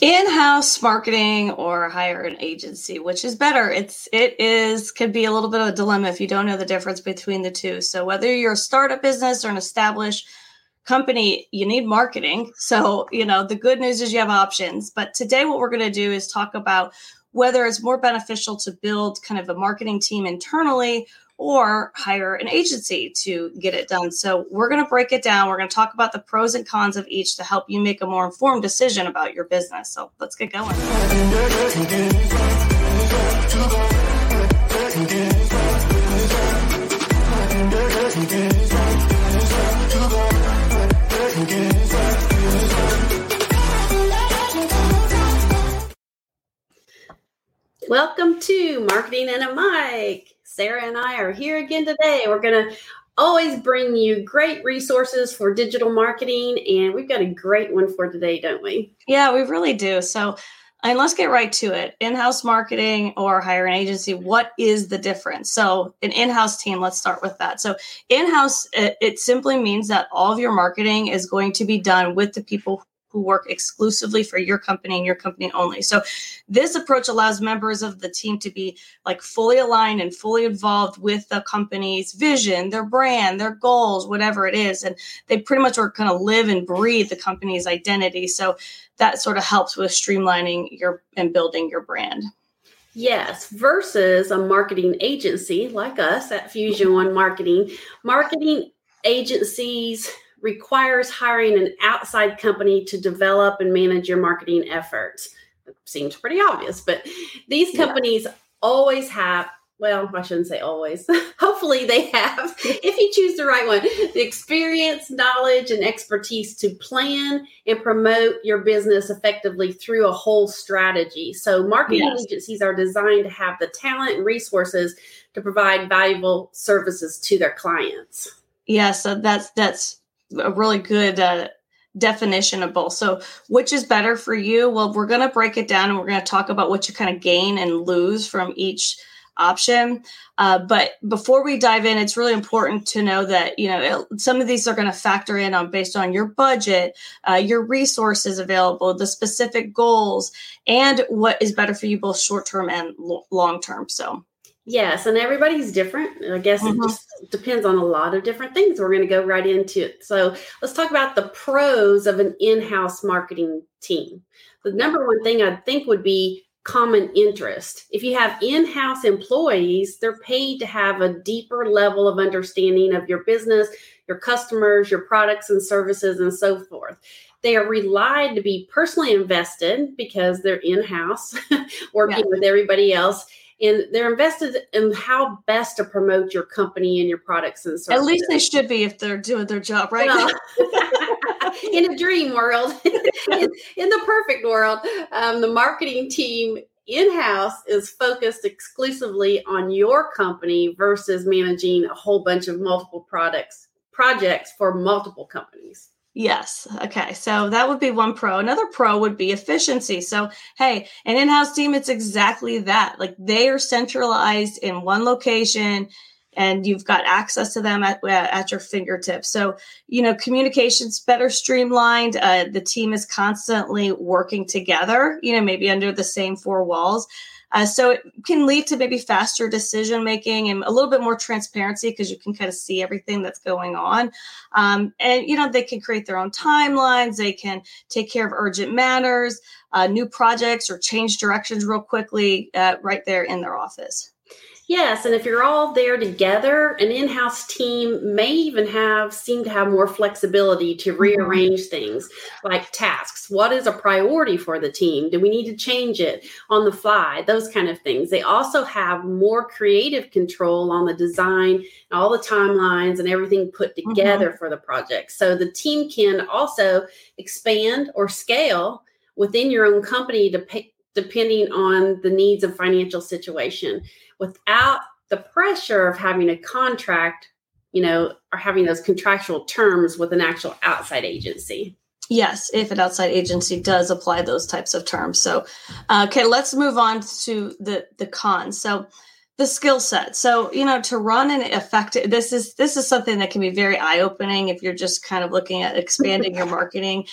in-house marketing or hire an agency which is better. It's it is could be a little bit of a dilemma if you don't know the difference between the two. So whether you're a startup business or an established company you need marketing. So you know the good news is you have options. But today what we're going to do is talk about whether it's more beneficial to build kind of a marketing team internally or hire an agency to get it done. So, we're going to break it down. We're going to talk about the pros and cons of each to help you make a more informed decision about your business. So, let's get going. Welcome to Marketing and a Mic. Sarah and I are here again today. We're going to always bring you great resources for digital marketing, and we've got a great one for today, don't we? Yeah, we really do. So, and let's get right to it. In-house marketing or hire an agency, what is the difference? So, an in-house team, let's start with that. So, in-house it, it simply means that all of your marketing is going to be done with the people who work exclusively for your company and your company only. So this approach allows members of the team to be like fully aligned and fully involved with the company's vision, their brand, their goals, whatever it is. And they pretty much are kind of live and breathe the company's identity. So that sort of helps with streamlining your and building your brand. Yes, versus a marketing agency like us at Fusion One Marketing. Marketing agencies requires hiring an outside company to develop and manage your marketing efforts. It seems pretty obvious, but these companies yeah. always have well, I shouldn't say always. Hopefully, they have, if you choose the right one, the experience, knowledge, and expertise to plan and promote your business effectively through a whole strategy. So, marketing yes. agencies are designed to have the talent and resources to provide valuable services to their clients. Yeah, so that's that's a really good uh, definition of both. So, which is better for you? Well, we're going to break it down and we're going to talk about what you kind of gain and lose from each option. Uh, but before we dive in, it's really important to know that you know it, some of these are going to factor in on based on your budget, uh, your resources available, the specific goals, and what is better for you both short term and lo- long term. So. Yes, and everybody's different. I guess mm-hmm. it just depends on a lot of different things. We're going to go right into it. So let's talk about the pros of an in house marketing team. The number one thing I think would be common interest. If you have in house employees, they're paid to have a deeper level of understanding of your business, your customers, your products and services, and so forth. They are relied to be personally invested because they're in house working yeah. with everybody else and they're invested in how best to promote your company and your products and services. At least they should be if they're doing their job right. Well, in a dream world, in, in, the perfect world, um, the marketing team in house is focused exclusively on your company versus managing a whole bunch of multiple products projects for multiple companies. Yes. Okay. So that would be one pro. Another pro would be efficiency. So, hey, an in house team, it's exactly that. Like they are centralized in one location and you've got access to them at, at your fingertips. So, you know, communication's better streamlined. Uh, the team is constantly working together, you know, maybe under the same four walls. Uh, so it can lead to maybe faster decision making and a little bit more transparency because you can kind of see everything that's going on. Um, and, you know, they can create their own timelines, they can take care of urgent matters, uh, new projects, or change directions real quickly uh, right there in their office. Yes, and if you're all there together, an in-house team may even have seem to have more flexibility to mm-hmm. rearrange things like tasks. What is a priority for the team? Do we need to change it on the fly? Those kind of things. They also have more creative control on the design, all the timelines and everything put mm-hmm. together mm-hmm. for the project. So the team can also expand or scale within your own company to pay, depending on the needs of financial situation without the pressure of having a contract, you know, or having those contractual terms with an actual outside agency. Yes, if an outside agency does apply those types of terms. So, uh, okay, let's move on to the the cons. So, the skill set. So, you know, to run an effective this is this is something that can be very eye opening if you're just kind of looking at expanding your marketing.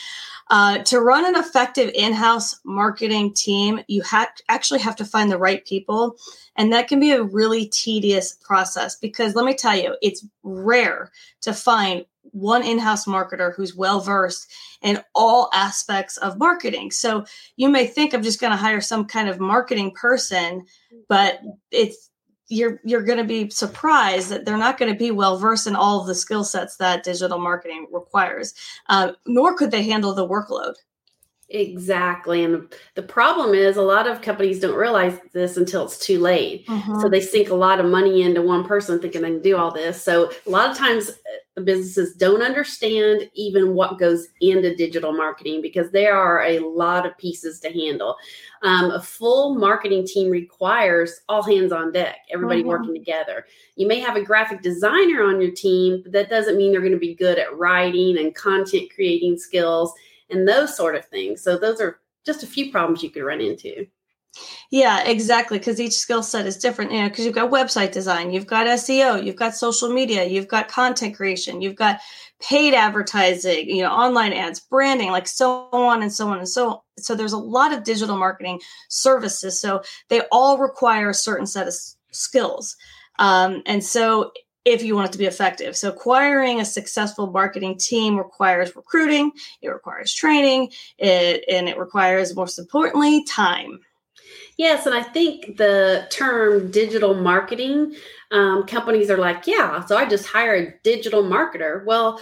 Uh, to run an effective in-house marketing team, you have actually have to find the right people, and that can be a really tedious process because let me tell you, it's rare to find one in-house marketer who's well versed in all aspects of marketing. So you may think I'm just going to hire some kind of marketing person, but it's you're you're going to be surprised that they're not going to be well versed in all of the skill sets that digital marketing requires, uh, nor could they handle the workload. Exactly. And the problem is a lot of companies don't realize this until it's too late. Mm-hmm. So they sink a lot of money into one person thinking they can do all this. So a lot of times uh, businesses don't understand even what goes into digital marketing because there are a lot of pieces to handle. Um, a full marketing team requires all hands on deck, everybody mm-hmm. working together. You may have a graphic designer on your team, but that doesn't mean they're going to be good at writing and content creating skills and those sort of things. So those are just a few problems you could run into. Yeah, exactly. Because each skill set is different. You know, because you've got website design, you've got SEO, you've got social media, you've got content creation, you've got paid advertising, you know, online ads, branding, like so on and so on and so. On. So there's a lot of digital marketing services. So they all require a certain set of skills. Um, and so if you want it to be effective. So acquiring a successful marketing team requires recruiting, it requires training, it, and it requires most importantly time. Yes, and I think the term digital marketing, um, companies are like, yeah, so I just hire a digital marketer. Well,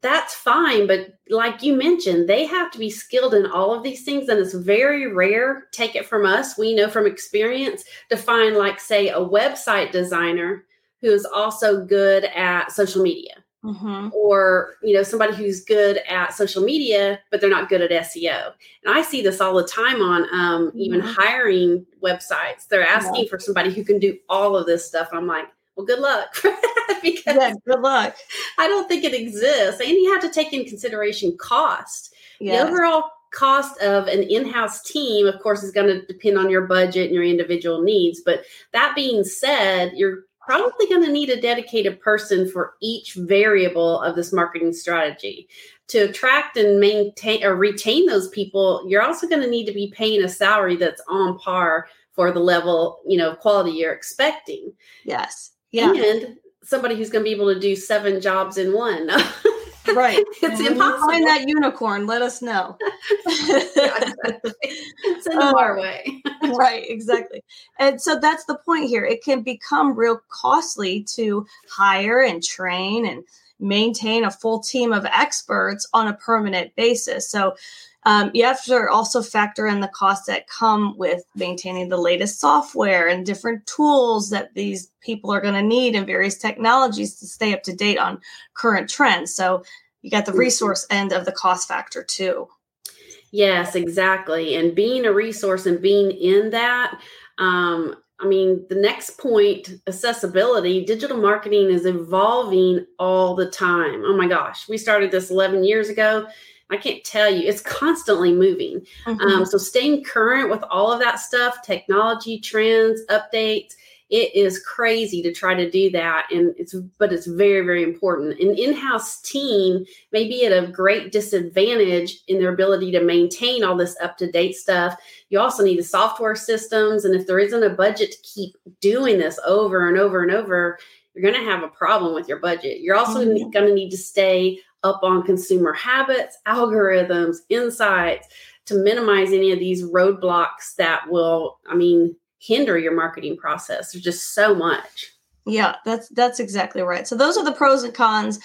that's fine, but like you mentioned, they have to be skilled in all of these things, and it's very rare. Take it from us, we know from experience to find, like, say, a website designer who is also good at social media. Mm-hmm. Or you know somebody who's good at social media, but they're not good at SEO. And I see this all the time on um, mm-hmm. even hiring websites. They're asking yeah. for somebody who can do all of this stuff. I'm like, well, good luck. because yeah, good luck. I don't think it exists. And you have to take in consideration cost. The overall cost of an in-house team of course is going to depend on your budget and your individual needs but that being said you're probably going to need a dedicated person for each variable of this marketing strategy. To attract and maintain or retain those people, you're also going to need to be paying a salary that's on par for the level, you know, quality you're expecting. Yes. Yeah. And somebody who's going to be able to do seven jobs in one. Right. it's when impossible. find that unicorn, let us know. Send them our way. right, exactly. And so that's the point here. It can become real costly to hire and train and maintain a full team of experts on a permanent basis. So um, you have to also factor in the costs that come with maintaining the latest software and different tools that these people are going to need and various technologies to stay up to date on current trends. So you got the mm-hmm. resource end of the cost factor too. Yes, exactly. And being a resource and being in that, um, I mean, the next point, accessibility, digital marketing is evolving all the time. Oh my gosh, we started this 11 years ago. I can't tell you, it's constantly moving. Mm-hmm. Um, so, staying current with all of that stuff, technology, trends, updates, it is crazy to try to do that and it's but it's very very important an in-house team may be at a great disadvantage in their ability to maintain all this up-to-date stuff you also need the software systems and if there isn't a budget to keep doing this over and over and over you're going to have a problem with your budget you're also mm-hmm. going to need to stay up on consumer habits algorithms insights to minimize any of these roadblocks that will i mean hinder your marketing process. There's just so much. Yeah, that's that's exactly right. So those are the pros and cons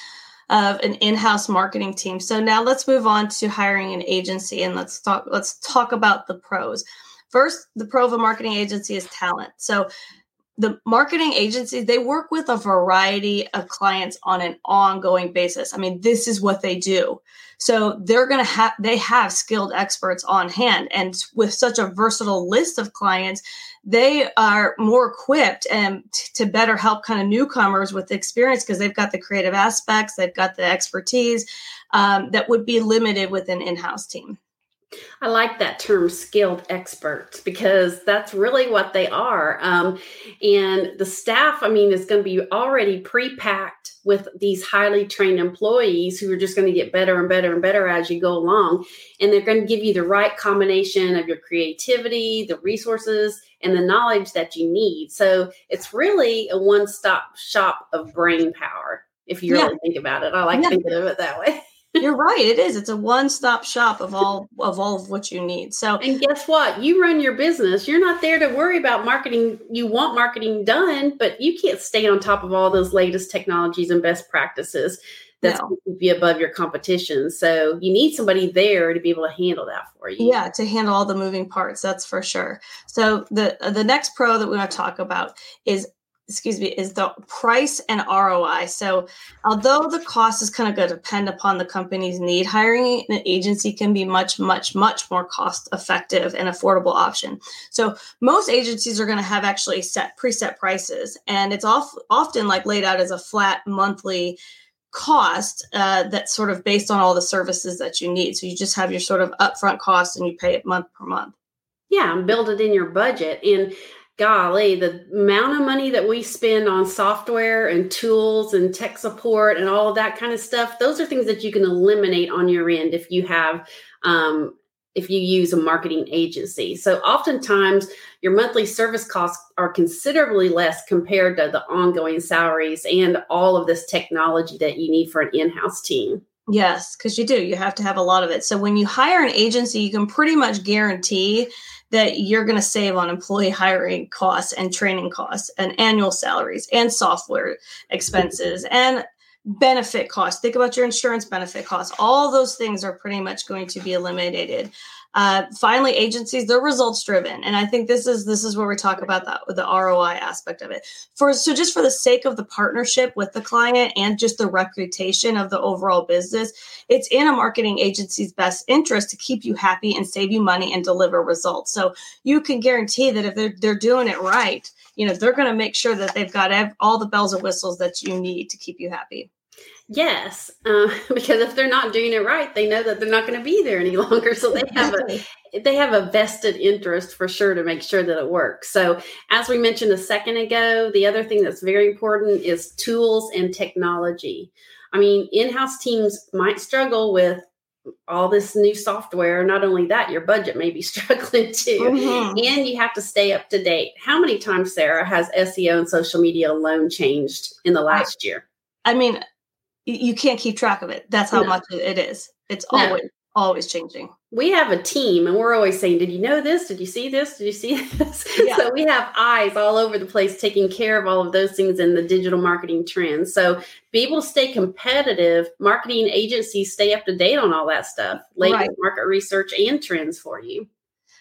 of an in-house marketing team. So now let's move on to hiring an agency and let's talk let's talk about the pros. First, the pro of a marketing agency is talent. So the marketing agencies they work with a variety of clients on an ongoing basis. I mean this is what they do. So they're going to have they have skilled experts on hand and with such a versatile list of clients they are more equipped and t- to better help kind of newcomers with experience because they've got the creative aspects they've got the expertise um, that would be limited with an in-house team I like that term skilled experts because that's really what they are. Um, and the staff, I mean, is going to be already pre packed with these highly trained employees who are just going to get better and better and better as you go along. And they're going to give you the right combination of your creativity, the resources, and the knowledge that you need. So it's really a one stop shop of brain power, if you really think about it. I like yeah. thinking of it that way. You're right. It is. It's a one-stop shop of all of all of what you need. So, and guess what? You run your business. You're not there to worry about marketing. You want marketing done, but you can't stay on top of all those latest technologies and best practices. That's no. keep you above your competition. So you need somebody there to be able to handle that for you. Yeah, to handle all the moving parts. That's for sure. So the the next pro that we want to talk about is excuse me, is the price and ROI. So, although the cost is kind of going to depend upon the company's need, hiring an agency can be much, much, much more cost effective and affordable option. So, most agencies are going to have actually set preset prices, and it's off, often like laid out as a flat monthly cost uh, that's sort of based on all the services that you need. So, you just have your sort of upfront cost and you pay it month per month. Yeah, and build it in your budget. And golly, the amount of money that we spend on software and tools and tech support and all of that kind of stuff, those are things that you can eliminate on your end if you have um, if you use a marketing agency. So oftentimes your monthly service costs are considerably less compared to the ongoing salaries and all of this technology that you need for an in-house team. Yes, because you do. You have to have a lot of it. So when you hire an agency, you can pretty much guarantee that you're going to save on employee hiring costs and training costs and annual salaries and software expenses and benefit costs. Think about your insurance benefit costs. All those things are pretty much going to be eliminated uh, finally, agencies they're results driven, and I think this is this is where we talk about that the ROI aspect of it. For so just for the sake of the partnership with the client and just the reputation of the overall business, it's in a marketing agency's best interest to keep you happy and save you money and deliver results. So you can guarantee that if they're they're doing it right, you know they're going to make sure that they've got all the bells and whistles that you need to keep you happy. Yes, uh, because if they're not doing it right, they know that they're not going to be there any longer. So they have a they have a vested interest for sure to make sure that it works. So as we mentioned a second ago, the other thing that's very important is tools and technology. I mean, in-house teams might struggle with all this new software. Not only that, your budget may be struggling too. Mm-hmm. And you have to stay up to date. How many times, Sarah, has SEO and social media alone changed in the last year? I mean, you can't keep track of it. That's how no. much it is. It's no. always always changing. We have a team and we're always saying, Did you know this? Did you see this? Did you see this? Yeah. so we have eyes all over the place taking care of all of those things in the digital marketing trends. So be able to stay competitive, marketing agencies stay up to date on all that stuff, latest right. market research and trends for you.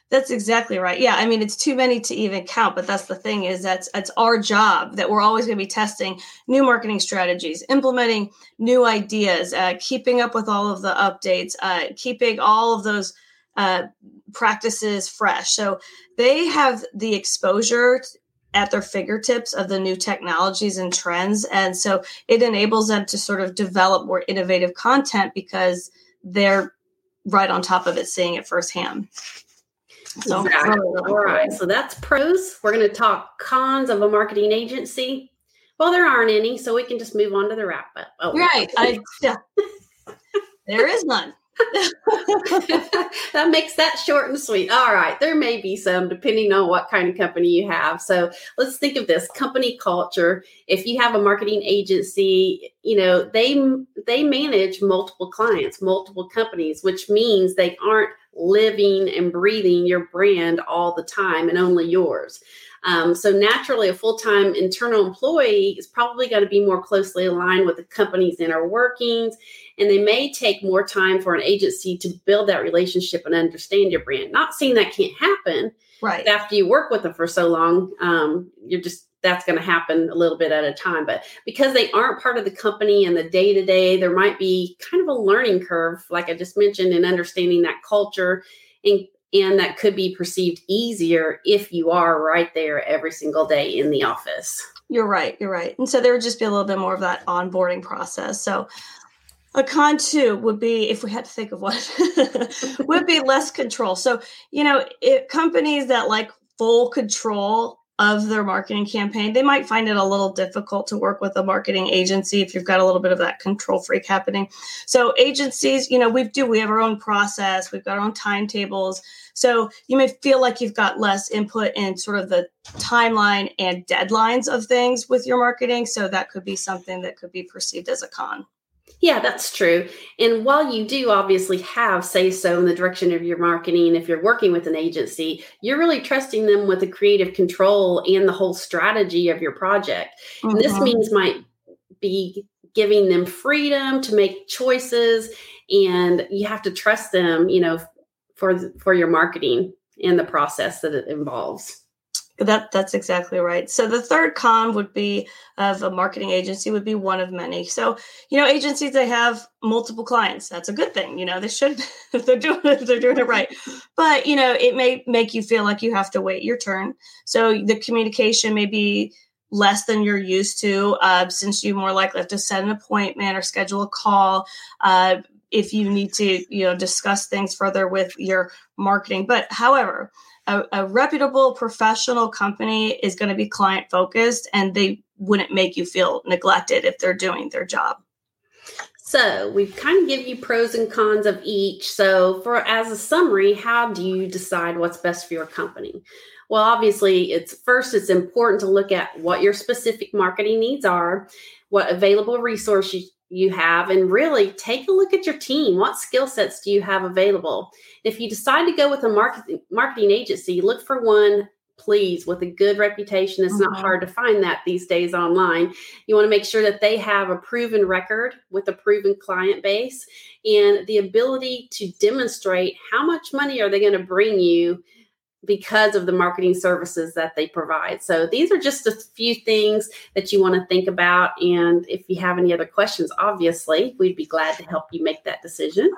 That's exactly right. Yeah, I mean it's too many to even count, but that's the thing is that's it's our job that we're always going to be testing new marketing strategies, implementing new ideas, uh, keeping up with all of the updates, uh, keeping all of those uh, practices fresh. So they have the exposure at their fingertips of the new technologies and trends, and so it enables them to sort of develop more innovative content because they're right on top of it, seeing it firsthand. So, exactly. All right. So that's pros. We're going to talk cons of a marketing agency. Well, there aren't any, so we can just move on to the wrap up. Oh, right. I, yeah. there is none. that makes that short and sweet. All right. There may be some depending on what kind of company you have. So let's think of this company culture. If you have a marketing agency, you know, they they manage multiple clients, multiple companies, which means they aren't living and breathing your brand all the time and only yours. Um, so naturally, a full-time internal employee is probably going to be more closely aligned with the company's inner workings, and they may take more time for an agency to build that relationship and understand your brand. Not saying that can't happen, right? After you work with them for so long, um, you're just that's going to happen a little bit at a time. But because they aren't part of the company and the day to day, there might be kind of a learning curve, like I just mentioned, in understanding that culture and and that could be perceived easier if you are right there every single day in the office. You're right. You're right. And so there would just be a little bit more of that onboarding process. So A con two would be, if we had to think of one, would be less control. So, you know, it, companies that like full control of their marketing campaign, they might find it a little difficult to work with a marketing agency if you've got a little bit of that control freak happening. So agencies, you know, we do, we have our own process, we've got our own timetables. So you may feel like you've got less input in sort of the timeline and deadlines of things with your marketing. So that could be something that could be perceived as a con. Yeah, that's true. And while you do obviously have say so in the direction of your marketing, if you're working with an agency, you're really trusting them with the creative control and the whole strategy of your project. Mm-hmm. And this mm-hmm. means might be giving them freedom to make choices and you have to trust them, you know, for for your marketing and the process that it involves. That that's exactly right. So the third con would be of a marketing agency would be one of many. So you know, agencies they have multiple clients. That's a good thing. You know, they should if they're doing if they're doing it right. But you know, it may make you feel like you have to wait your turn. So the communication may be less than you're used to, uh, since you more likely have to set an appointment or schedule a call. Uh, if you need to, you know, discuss things further with your marketing. But however, a, a reputable professional company is going to be client focused and they wouldn't make you feel neglected if they're doing their job. So we've kind of give you pros and cons of each. So for as a summary, how do you decide what's best for your company? Well, obviously, it's first it's important to look at what your specific marketing needs are, what available resources you have and really take a look at your team. What skill sets do you have available? If you decide to go with a marketing marketing agency, look for one please with a good reputation. It's mm-hmm. not hard to find that these days online. You want to make sure that they have a proven record with a proven client base and the ability to demonstrate how much money are they going to bring you because of the marketing services that they provide. So these are just a few things that you want to think about. And if you have any other questions, obviously, we'd be glad to help you make that decision.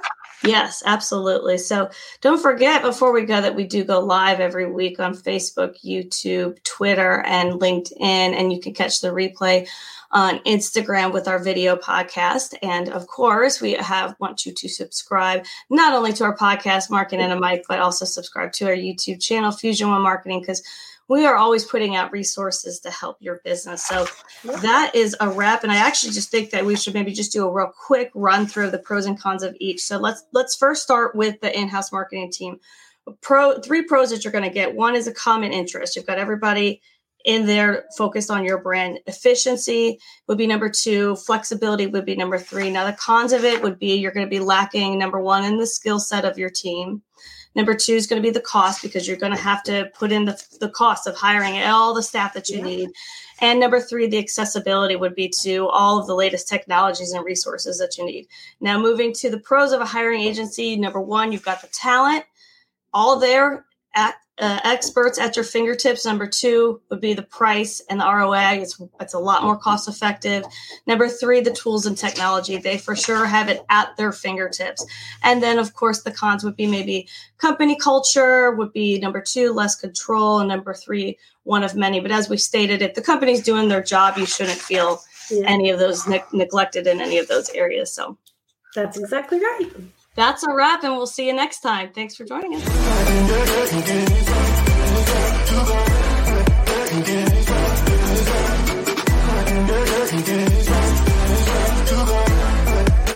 Yes, absolutely. So don't forget before we go that we do go live every week on Facebook, YouTube, Twitter, and LinkedIn, and you can catch the replay on Instagram with our video podcast. And of course, we have want you to subscribe not only to our podcast, Marketing and a Mic, but also subscribe to our YouTube channel, Fusion One Marketing, because we are always putting out resources to help your business. So that is a wrap. And I actually just think that we should maybe just do a real quick run through of the pros and cons of each. So let's let's first start with the in-house marketing team. Pro three pros that you're going to get. One is a common interest. You've got everybody in there focused on your brand efficiency would be number two flexibility would be number three. Now the cons of it would be you're going to be lacking number one in the skill set of your team. Number two is going to be the cost because you're going to have to put in the, the cost of hiring all the staff that you yeah. need. And number three the accessibility would be to all of the latest technologies and resources that you need. Now moving to the pros of a hiring agency number one you've got the talent all there at uh, experts at your fingertips. Number two would be the price and the ROI. It's it's a lot more cost effective. Number three, the tools and technology. They for sure have it at their fingertips. And then of course the cons would be maybe company culture would be number two, less control, and number three, one of many. But as we stated, if the company's doing their job, you shouldn't feel yeah. any of those ne- neglected in any of those areas. So that's exactly right. That's a wrap, and we'll see you next time. Thanks for joining us.